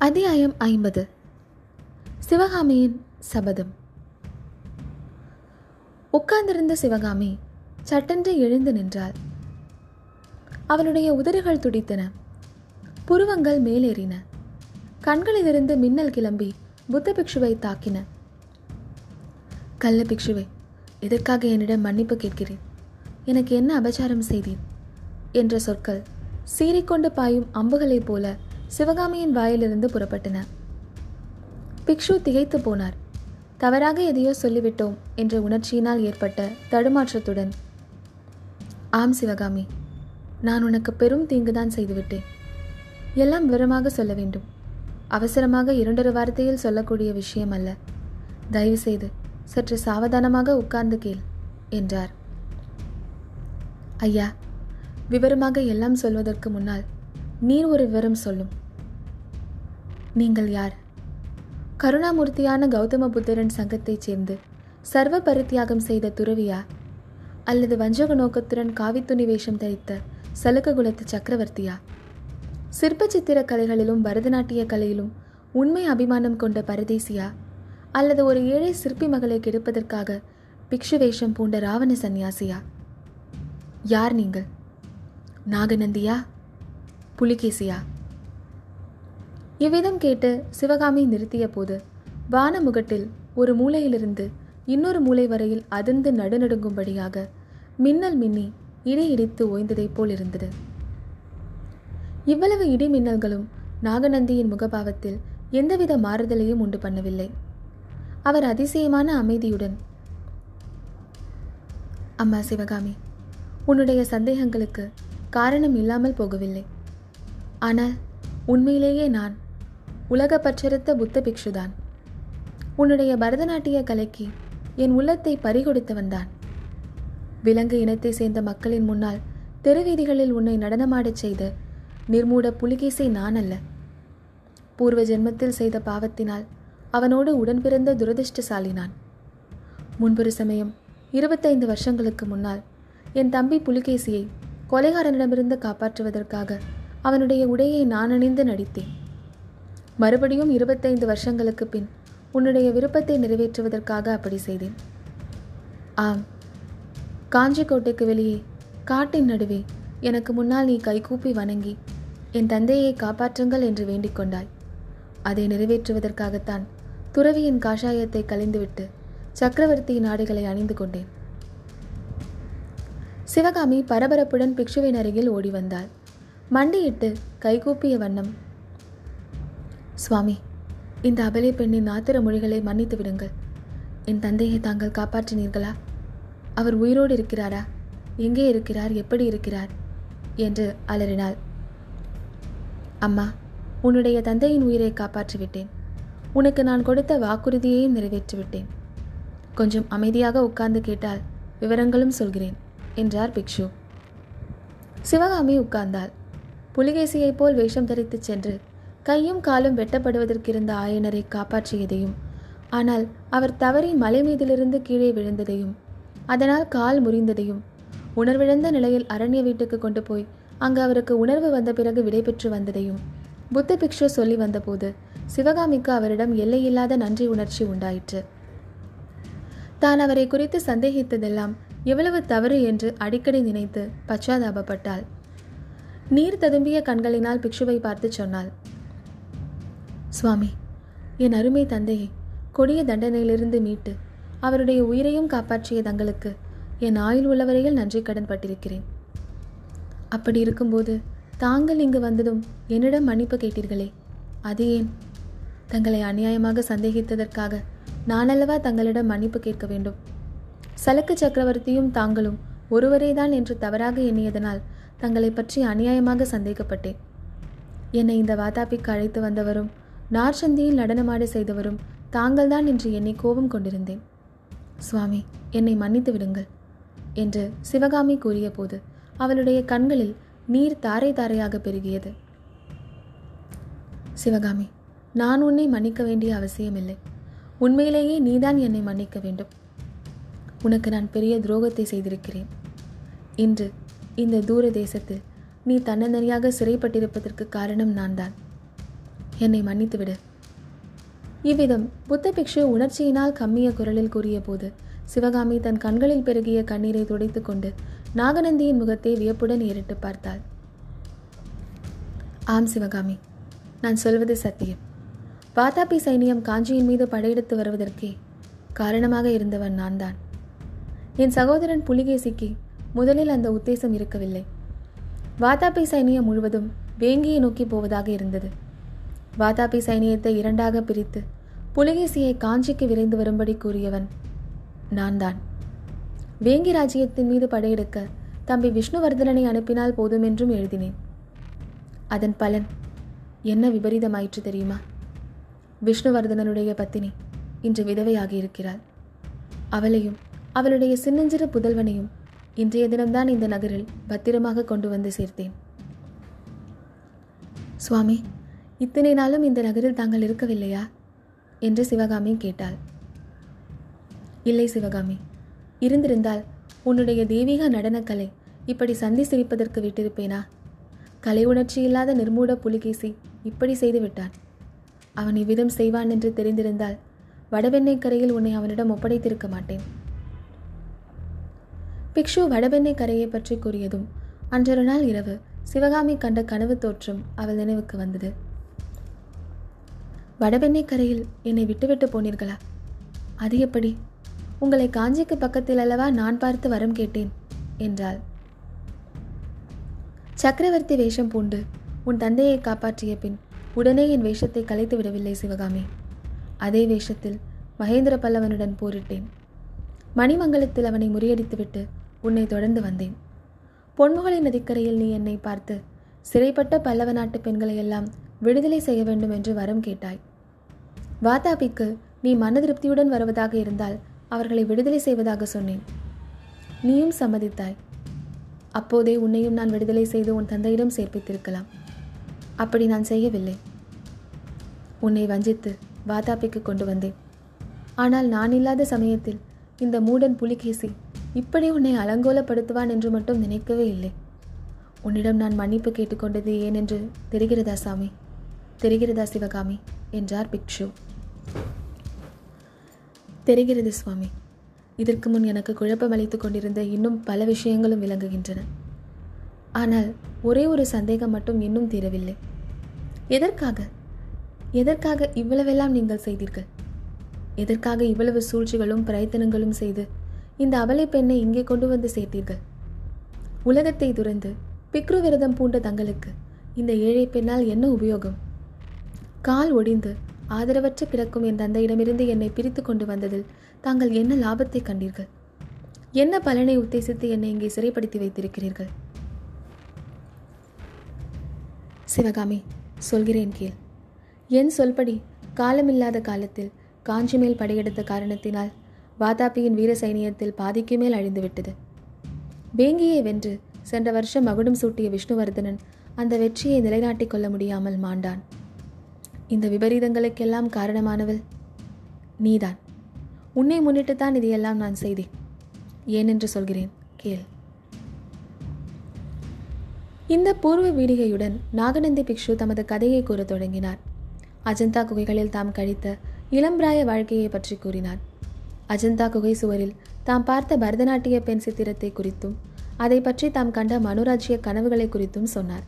அத்தியாயம் ஐம்பது. சிவகாமியின் சபதம். உட்கார்ந்திருந்த சிவகாமி சட்டென்று எழுந்து நின்றாள். அவளுடைய உதடுகள் துடித்தன. புருவங்கள் மேலேறின. கண்களிலிருந்து மின்னல் கிளம்பி புத்த பிக்ஷுவை தாக்கின. கள்ள பிக்ஷுவை எதற்காக என்னிடம் மன்னிப்பு கேட்கிறேன் எனக்கு என்ன அபச்சாரம் செய்தேன் என்ற சொற்கள் சீறிக்கொண்டு பாயும் அம்புகளைப் போல சிவகாமியின் வாயிலிருந்து புறப்பட்டன. பிக்ஷு திகைத்து போனார். தவறாக எதையோ சொல்லிவிட்டோம் என்ற உணர்ச்சியினால் ஏற்பட்ட தடுமாற்றத்துடன் ஆம் சிவகாமி நான் உனக்கு பெரும் தீங்குதான் செய்துவிட்டேன். எல்லாம் விவரமாக சொல்ல வேண்டும். அவசரமாக இரண்டொரு வார்த்தையில் சொல்லக்கூடிய விஷயம் அல்ல. தயவு செய்து சற்று சாவதானமாக உட்கார்ந்து கேள் என்றார். ஐயா விவரமாக எல்லாம் சொல்வதற்கு முன்னால் நீர் ஒரு விவரம் சொல்லும். நீங்கள் யார்? கருணாமூர்த்தியான கௌதம புத்தரன் சங்கத்தைச் சேர்ந்து சர்வ பரித்தியாகம் செய்த துறவியா? அல்லது வஞ்சக நோக்கத்துடன் காவித்துணி வேஷம் தரித்த சலுக்க குலத்து சக்கரவர்த்தியா? சிற்ப சித்திர கலைகளிலும் பரதநாட்டிய கலையிலும் உண்மை அபிமானம் கொண்ட பரதேசியா? அல்லது ஒரு ஏழை சிற்பி மகளை கெடுப்பதற்காக பிக்ஷு வேஷம் பூண்ட ராவண சந்நியாசியா? யார் நீங்கள்? நாகநந்தியா? புலிகேசியா? இவ்விதம் கேட்டு சிவகாமி நிறுத்திய போது வானமுகட்டில் ஒரு மூலையிலிருந்து இன்னொரு மூலை வரையில் அதிர்ந்து நடுநடுங்கும்படியாக மின்னல் மின்னி இடி இடித்து ஓய்ந்ததைப் போல் இருந்தது. இவ்வளவு இடி மின்னல்களும் நாகநந்தியின் முகபாவத்தில் எந்தவித மாறுதலையும் உண்டு பண்ணவில்லை. அவர் அதிசயமான அமைதியுடன் அம்மா சிவகாமி உன்னுடைய சந்தேகங்களுக்கு காரணம் இல்லாமல் போகவில்லை. ஆனால் உண்மையிலேயே நான் உலக பற்றறுத்த புத்த பிக்ஷுதான். உன்னுடைய பரதநாட்டிய கலைக்கு என் உள்ளத்தை பறிகொடுத்தவன்தான் விலங்கு இனத்தை சேர்ந்த மக்களின் முன்னால் தெருவீதிகளில் உன்னை நடனமாடச் செய்த நிர்மூட புலிகேசை நான் அல்ல பூர்வ ஜென்மத்தில் செய்த பாவத்தினால் அவனோடு உடன் பிறந்த துரதிருஷ்டசாலி நான். முன்பொரு சமயம் இருபத்தைந்து வருஷங்களுக்கு முன்னால் என் தம்பி புலிகேசியை கொலைகாரனிடமிருந்து காப்பாற்றுவதற்காக அவனுடைய உடையை நான் அணிந்து நடித்தேன். மறுபடியும் இருபத்தைந்து வருஷங்களுக்கு பின் உன்னுடைய விருப்பத்தை நிறைவேற்றுவதற்காக அப்படி செய்தேன். ஆம் காஞ்சிக்கோட்டைக்கு வெளியே காட்டின் நடுவே எனக்கு முன்னால் நீ கைகூப்பி வணங்கி என் தந்தையை காப்பாற்றுங்கள் என்று வேண்டிக் கொண்டாய். அதை நிறைவேற்றுவதற்காகத்தான் துறவியின் காஷாயத்தை கலைந்துவிட்டு சக்கரவர்த்தியின் ஆடைகளை அணிந்து கொண்டேன். சிவகாமி பரபரப்புடன் பிக்ஷுவின் அருகில் ஓடி வந்தாள். மண்டியிட்டு கைகூப்பிய வண்ணம். சுவாமி இந்த அபலை பெண்ணின் ஆத்திர மொழிகளை மன்னித்து விடுங்கள். என் தந்தையை தாங்கள் காப்பாற்றினீர்களா? அவர் உயிரோடு இருக்கிறாரா? எங்கே இருக்கிறார்? எப்படி இருக்கிறார்? என்று அலறினாள். அம்மா உன்னுடைய தந்தையின் உயிரை காப்பாற்றிவிட்டேன். உனக்கு நான் கொடுத்த வாக்குறுதியையும் நிறைவேற்றிவிட்டேன். கொஞ்சம் அமைதியாக உட்கார்ந்து கேட்டால் விவரங்களும் சொல்கிறேன் என்றார் பிக்ஷு. சிவகாமி உட்கார்ந்தாள். புலிகேசியைப் போல் வேஷம் தரித்துச் சென்று கையும் காலும் வெட்டப்படுவதற்கிருந்த ஆயனரை காப்பாற்றியதையும் ஆனால் அவர் தவறி மலை மீதிலிருந்து கீழே விழுந்ததையும் அதனால் கால் முறிந்ததையும் உணர்விழந்த நிலையில் அரண்ய வீட்டுக்கு கொண்டு போய் அங்கு அவருக்கு உணர்வு வந்த பிறகு விடைபெற்று வந்ததையும் புத்த பிக்ஷு சொல்லி வந்தபோது சிவகாமிக்கு அவரிடம் எல்லையில்லாத நன்றி உணர்ச்சி உண்டாயிற்று. தான் அவரை குறித்து சந்தேகித்ததெல்லாம் எவ்வளவு தவறு என்று அடிக்கடி நினைத்து பச்சாதாபப்பட்டாள். நீர் ததும்பிய கண்களினால் பிக்ஷுவை பார்த்து சொன்னாள். சுவாமி என் அருமை தந்தையை கொடிய தண்டனையிலிருந்து மீட்டு அவருடைய உயிரையும் காப்பாற்றிய தங்களுக்கு என் ஆயுள் உள்ளவரையில் நன்றி கடன் பட்டிருக்கிறேன். அப்படி இருக்கும்போது தாங்கள் இங்கு வந்ததும் என்னிடம் மன்னிப்பு கேட்டீர்களே. அது ஏன்? தங்களை அநியாயமாக சந்தேகித்ததற்காக நானல்லவா தங்களிடம் மன்னிப்பு கேட்க வேண்டும். சலக்கு சக்கரவர்த்தியும் தாங்களும் ஒருவரேதான் என்று தவறாக எண்ணியதனால் தங்களை பற்றி அநியாயமாக சந்தேகப்பட்டேன். என்னை இந்த வாதாபிக்கு அழைத்து வந்தவரும் நார்ச்சந்தியில் நடனமாட செய்தவரும் தாங்கள்தான் என்று என்னை கோபம் கொண்டிருந்தேன். சுவாமி என்னை மன்னித்து விடுங்கள் என்று சிவகாமி கூறிய போது அவளுடைய கண்களில் நீர் தாரை தாரையாக பெருகியது. சிவகாமி நான் உன்னை மன்னிக்க வேண்டிய அவசியமில்லை. உண்மையிலேயே நீதான் என்னை மன்னிக்க வேண்டும். உனக்கு நான் பெரிய துரோகத்தை செய்திருக்கிறேன். இன்று இந்த தூர தேசத்தில் நீ தன்னந்தனியாக சிறைப்பட்டிருப்பதற்கு காரணம் நான் தான் என்னை மன்னித்துவிடு. இவ்விதம் புத்த பிக்ஷு உணர்ச்சியினால் கம்மிய குரலில் கூறியபோது சிவகாமி தன் கண்களில் பெருகிய கண்ணீரை துடைத்துக்கொண்டு நாகநந்தியின் முகத்தை வியப்புடன் ஏறிட்டு பார்த்தாள். ஆம் சிவகாமி நான் சொல்வது சத்தியம். வாதாபி சைனியம் காஞ்சியின் மீது படையெடுத்து வருவதற்கே காரணமாக இருந்தவன் நான் தான் என் சகோதரன் புலிகேசிக்கு முதலில் அந்த உத்தேசம் இருக்கவில்லை. வாதாபி சைனியம் முழுவதும் வேங்கியை நோக்கி போவதாக இருந்தது. வாதாபி சைனியத்தை இரண்டாக பிரித்து புலிகேசியை காஞ்சிக்கு விரைந்து வரும்படி கூறியவன் நான் தான் வேங்கி ராஜ்யத்தின் மீது படையெடுக்க தம்பி விஷ்ணுவர்தனனை அனுப்பினால் போதும் என்றும் எழுதினேன். அதன் பலன் என்ன விபரீதமாயிற்று தெரியுமா? விஷ்ணுவர்தனனுடைய பத்தினி இன்று விதவையாகி இருக்கிறாள் அவளையும் அவளுடைய சின்னஞ்சிறு புதல்வனையும் இன்றைய தினம்தான் இந்த நகரில் பத்திரமாக கொண்டு வந்து சேர்த்தேன். சுவாமி இத்தனை நாளும் இந்த நகரில் தாங்கள் இருக்கவில்லையா? என்று சிவகாமி கேட்டாள். இல்லை சிவகாமி இருந்திருந்தால் உன்னுடைய தெய்வீக நடனக்கலை இப்படி சந்தி சிரிப்பதற்கு விட்டிருப்பேனா? கலை உணர்ச்சி இல்லாத நிர்மூட புலிகேசி இப்படி செய்து விட்டான். அவன் இவ்விதம் செய்வான் என்று தெரிந்திருந்தால் வடவெண்ணை கரையில் உன்னை அவனிடம் ஒப்படைத்திருக்க மாட்டேன். பிக்ஷு வடபெண்ணை கரையை பற்றி கூறியதும் அன்றொரு நாள் இரவு சிவகாமி கண்ட கனவு தோற்றம் அவள் நினைவுக்கு வந்தது. வடபெண்ணை கரையில் என்னை விட்டுவிட்டு போனீர்களா? அது எப்படி? உங்களை காஞ்சிக்கு பக்கத்தில் அல்லவா நான் பார்த்து வரம் கேட்டேன் என்றாள். சக்கரவர்த்தி வேஷம் பூண்டு உன் தந்தையை காப்பாற்றிய பின் உடனே என் வேஷத்தை கலைத்து விடவில்லை சிவகாமி. அதே வேஷத்தில் மகேந்திர பல்லவனுடன் போரிட்டேன். மணிமங்கலத்தில் அவனை முறியடித்துவிட்டு உன்னை தொடர்ந்து வந்தேன். பொன்முகலை நதிக்கரையில் நீ என்னை பார்த்து சிறைப்பட்ட பல்லவ நாட்டு பெண்களை எல்லாம் விடுதலை செய்ய வேண்டும் என்று வரம் கேட்டாய். வாதாபிக்கு நீ மன திருப்தியுடன் வருவதாக இருந்தால் அவர்களை விடுதலை செய்வதாக சொன்னேன். நீயும் சம்மதித்தாய். அப்போதே உன்னையும் நான் விடுதலை செய்து உன் தந்தையிடம் சேர்ப்பித்திருக்கலாம். அப்படி நான் செய்யவில்லை. உன்னை வஞ்சித்து வாதாபிக்கு கொண்டு வந்தேன். ஆனால் நான் இல்லாத சமயத்தில் இந்த மூடன் புலிகேசி இப்படி உன்னை அலங்கோலப்படுத்துவான் என்று மட்டும் நினைக்கவே இல்லை. உன்னிடம் நான் மன்னிப்பு கேட்டுக்கொண்டது ஏன் என்று தெரிகிறதா சாமி? தெரிகிறதா சிவகாமி? என்றார் பிக்ஷு. தெரிகிறது சுவாமி. இதற்கு முன் எனக்கு குழப்பம் அளித்துக் கொண்டிருந்த இன்னும் பல விஷயங்களும் விளங்குகின்றன. ஆனால் ஒரே ஒரு சந்தேகம் மட்டும் இன்னும் தீரவில்லை. எதற்காக? எதற்காக இவ்வளவெல்லாம் நீங்கள் செய்தீர்கள்? எதற்காக இவ்வளவு சூழ்ச்சிகளும் பிரயத்தனங்களும் செய்து இந்த அவலை பெண்ணை இங்கே கொண்டு வந்து சேர்த்தீர்கள். உலகத்தை துறந்து பிக்ரு விரதம் பூண்ட தங்களுக்கு இந்த ஏழை பெண்ணால் என்ன உபயோகம்? கால் ஒடிந்து ஆதரவற்று பிறக்கும் என் தந்தையிடமிருந்து என்னை பிரித்து கொண்டு வந்ததில் தாங்கள் என்ன லாபத்தை கண்டீர்கள்? என்ன பலனை உத்தேசித்து என்னை இங்கே சிறைப்படுத்தி வைத்திருக்கிறீர்கள்? சிவகாமி சொல்கிறேன் கீழ். என் சொல்படி காலமில்லாத காலத்தில் காஞ்சி மேல் படையெடுத்த காரணத்தினால் வாதாபியின் வீர சைனியத்தில் பாதிக்கு மேல் அழிந்துவிட்டது வேங்கியை வென்று சென்ற வருஷம் மகுடம் சூட்டிய விஷ்ணுவர்தனன் அந்த வெற்றியை நிலைநாட்டிக் கொள்ள முடியாமல் மாண்டான். இந்த விபரீதங்களுக்கெல்லாம் காரணமானவள் நீதான். உன்னை முன்னிட்டு தான் இதையெல்லாம் நான் செய்தேன். ஏனென்று சொல்கிறேன் கேள். இந்த பூர்வ வீடிகையுடன் நாகநந்தி பிக்ஷு தமது கதையை கூறத் தொடங்கினார். அஜந்தா குகைகளில் தாம் கழித்த இளம்பிராய வாழ்க்கையை பற்றி கூறினார். அஜந்தா குகை சுவரில் தாம் பார்த்த பரதநாட்டிய பெண் சித்திரத்தை குறித்தும் அதை பற்றி தாம் கண்ட மனோராஜ்ய கனவுகளை குறித்தும் சொன்னார்.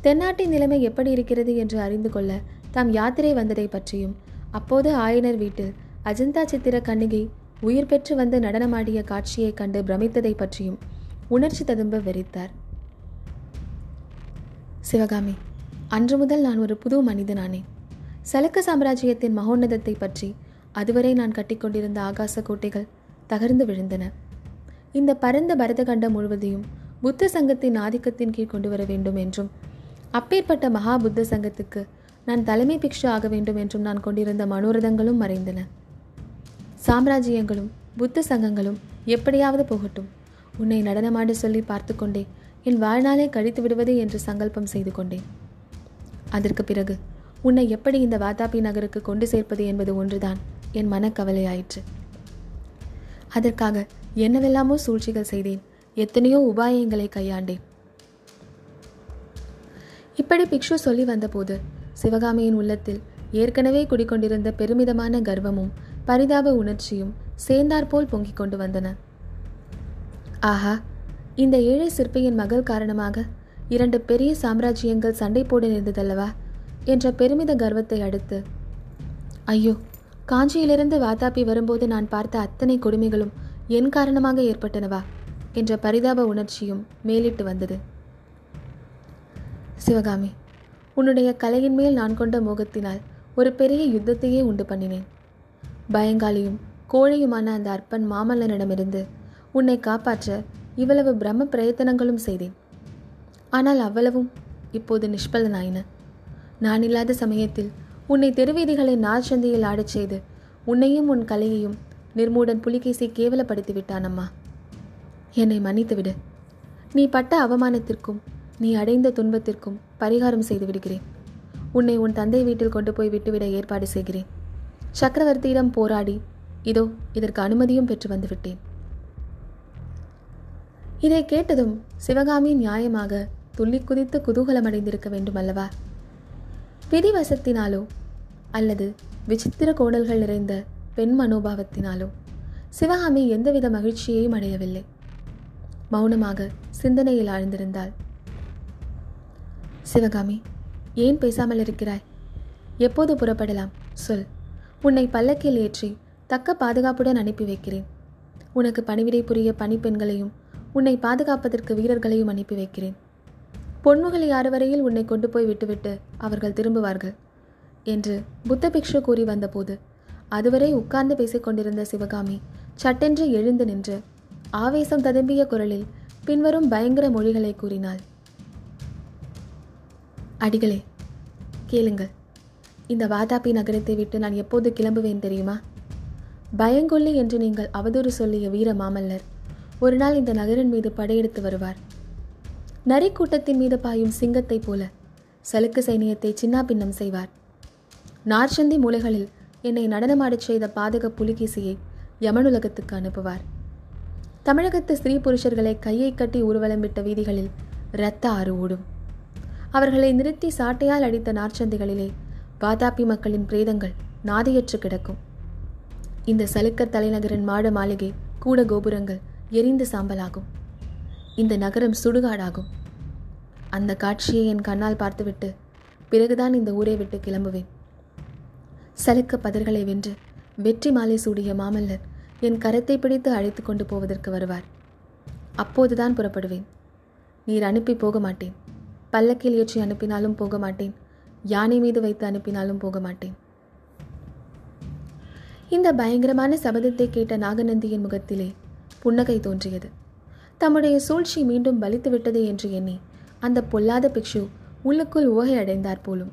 தென்னாட்டின் நிலைமை எப்படி இருக்கிறது என்று அறிந்து கொள்ள தாம் யாத்திரை வந்ததை பற்றியும் அப்போது ஆயனர் வீட்டில் அஜந்தா சித்திர கண்ணிகை உயிர் பெற்று வந்து நடனமாடிய காட்சியைக் கண்டு பிரமித்ததை பற்றியும் உணர்ச்சி ததும்ப வெறித்தார். சிவகாமி அன்று முதல் நான் ஒரு புது மனிதனானேன். சலக்க சாம்ராஜ்யத்தின் மகோன்னதத்தை பற்றி அதுவரை நான் கட்டிக்கொண்டிருந்த ஆகாச கோட்டைகள் தகர்ந்து விழுந்தன. இந்த பரந்த பரதகண்டம் முழுவதையும் புத்த சங்கத்தின் ஆதிக்கத்தின் கீழ் கொண்டு வர வேண்டும் என்றும் அப்பேற்பட்ட மகா புத்த சங்கத்துக்கு நான் தலைமை பிக்ஷு ஆக வேண்டும் என்றும் நான் கொண்டிருந்த மனோரதங்களும் மறைந்தன. சாம்ராஜ்யங்களும் புத்த சங்கங்களும் எப்படியாவது போகட்டும். உன்னை நடனமாட சொல்லி பார்த்து கொண்டே என் வாழ்நாளை கழித்து விடுவது என்று சங்கல்பம் செய்து கொண்டேன். அதற்கு பிறகு உன்னை எப்படி இந்த வாதாபி நகருக்கு கொண்டு சேர்ப்பது என்பது ஒன்றுதான். என் மனக்கவலையாயிற்று. அதற்காக என்னவெல்லாமோ சூழ்ச்சிகள் செய்தேன். எத்தனையோ உபாயங்களை கையாண்டேன். இப்படி பிக்ஷு சொல்லி வந்தபோது சிவகாமியின் உள்ளத்தில் ஏற்கனவே குடிக்கொண்டிருந்த பெருமிதமான கர்வமும் பரிதாப உணர்ச்சியும் சேர்ந்தாற்போல் பொங்கிக் கொண்டு வந்தன. ஆஹா இந்த ஏழை சிற்பியின் மகள் காரணமாக இரண்டு பெரிய சாம்ராஜ்யங்கள் சண்டை போட நேர்ந்ததல்லவா? என்ற பெருமித கர்வத்தை அடுத்து ஐயோ காஞ்சியிலிருந்து வாதாப்பி வரும்போது நான் பார்த்த அத்தனை கொடுமைகளும் என் காரணமாக ஏற்பட்டனவா? என்ற பரிதாப உணர்ச்சியும் மேலிட்டு வந்தது. சிவகாமி உன்னுடைய கலையின் மேல் நான் கொண்ட மோகத்தினால் ஒரு பெரிய யுத்தத்தையே உண்டு பண்ணினேன். பயங்காலியும் கோழையுமான அந்த அற்பன் மாமல்லனிடமிருந்து உன்னை காப்பாற்ற இவ்வளவு பிரம்ம பிரயத்தனங்களும் செய்தேன். ஆனால் அவ்வளவும் இப்போது நிஷ்பலனாயின. நான் இல்லாத சமயத்தில் உன்னை தெருவீதிகளை நார் சந்தையில் ஆடச் செய்து உன்னையும் உன் கலையையும் நிர்மூடன் புலிகேசி கேவலப்படுத்தி விட்டானம்மா. என்னை மன்னித்துவிடு நீ பட்ட அவமானத்திற்கும் நீ அடைந்த துன்பத்திற்கும் பரிகாரம் செய்து விடுகிறேன். உன்னை உன் தந்தை வீட்டில் கொண்டு போய் விட்டுவிட ஏற்பாடு செய்கிறேன். சக்கரவர்த்தியிடம் போராடி இதோ இதற்கு அனுமதியும் பெற்று வந்துவிட்டேன். இதை கேட்டதும் சிவகாமி நியாயமாக துள்ளி குதித்து குதூகலம் அடைந்திருக்க வேண்டும் அல்லவா விதிவசத்தினாலோ அல்லது விசித்திர கோடல்கள் நிறைந்த பெண் மனோபாவத்தினாலோ சிவகாமி எந்தவித மகிழ்ச்சியையும் அடையவில்லை. மௌனமாக சிந்தனையில் ஆழ்ந்திருந்தாள். சிவகாமி ஏன் பேசாமல் இருக்கிறாய்? எப்போது புறப்படலாம்? சொல். உன்னை பல்லக்கில் ஏற்றி தக்க பாதுகாப்புடன் அனுப்பி வைக்கிறேன். உனக்கு பணிவிடை புரிய பணிப்பெண்களையும் உன்னை பாதுகாப்பதற்கு வீரர்களையும் அனுப்பி வைக்கிறேன். பொன்முகலை வரையில் உன்னை கொண்டு போய் விட்டுவிட்டு அவர்கள் திரும்புவார்கள்? என்று புத்த பிக்ஷு கூறி வந்தபோது அதுவரை உட்கார்ந்து பேசிக் கொண்டிருந்த சிவகாமி சட்டென்று எழுந்து நின்று ஆவேசம் ததும்பிய குரலில் பின்வரும் பயங்கர மொழிகளை கூறினாள். அடிகளே கேளுங்கள். இந்த வாதாபி நகரத்தை விட்டு நான் எப்போது கிளம்புவேன் தெரியுமா? பயங்கொல்லி என்று நீங்கள் அவதூறு சொல்லிய வீர மாமல்லர் ஒரு நாள் இந்த நகரின் மீது படையெடுத்து வருவார். நரி கூட்டத்தின் மீது பாயும் சிங்கத்தைப் போல சலுக்கு சைனியத்தை சின்னாபின்னம் செய்வார். நார்ச்சந்தி மூலைகளில் என்னை நடனமாடச் செய்த பாதக புலிகேசியை யமனுலகத்துக்கு அனுப்புவார். தமிழகத்து ஸ்திரீ புருஷர்களை கையை கட்டி ஊர்வலம் விட்ட வீதிகளில் இரத்த ஆறு ஓடும் அவர்களை நிறுத்தி சாட்டையால் அடித்த நார்ச்சந்திகளிலே வாதாபி மக்களின் பிரேதங்கள் நாதியற்று கிடக்கும். இந்த சலுக்க தலைநகரின் மாட மாளிகை கூட கோபுரங்கள் எரிந்து சாம்பலாகும். இந்த நகரம் சுடுகாடாகும். அந்த காட்சியை என் கண்ணால் பார்த்துவிட்டு பிறகுதான் இந்த ஊரை விட்டு கிளம்புவேன். சலுக்க பதர்களை வென்று வெற்றி மாலை சூடிய மாமல்லர் என் கரத்தை பிடித்து அழைத்து கொண்டு போவதற்கு வருவார். அப்போதுதான் புறப்படுவேன். நீர் அனுப்பி போக மாட்டேன். பல்லக்கில் ஏற்றி அனுப்பினாலும் போக மாட்டேன். யானை மீது வைத்து அனுப்பினாலும் போக மாட்டேன். இந்த பயங்கரமான சபதத்தை கேட்ட நாகநந்தியின் முகத்திலே புன்னகை தோன்றியது. தம்முடைய சூழ்ச்சி மீண்டும் பலித்து விட்டது என்று எண்ணி அந்த பொல்லாத பிக்ஷு உள்ளுக்குள் ஓகை அடைந்தார் போலும்.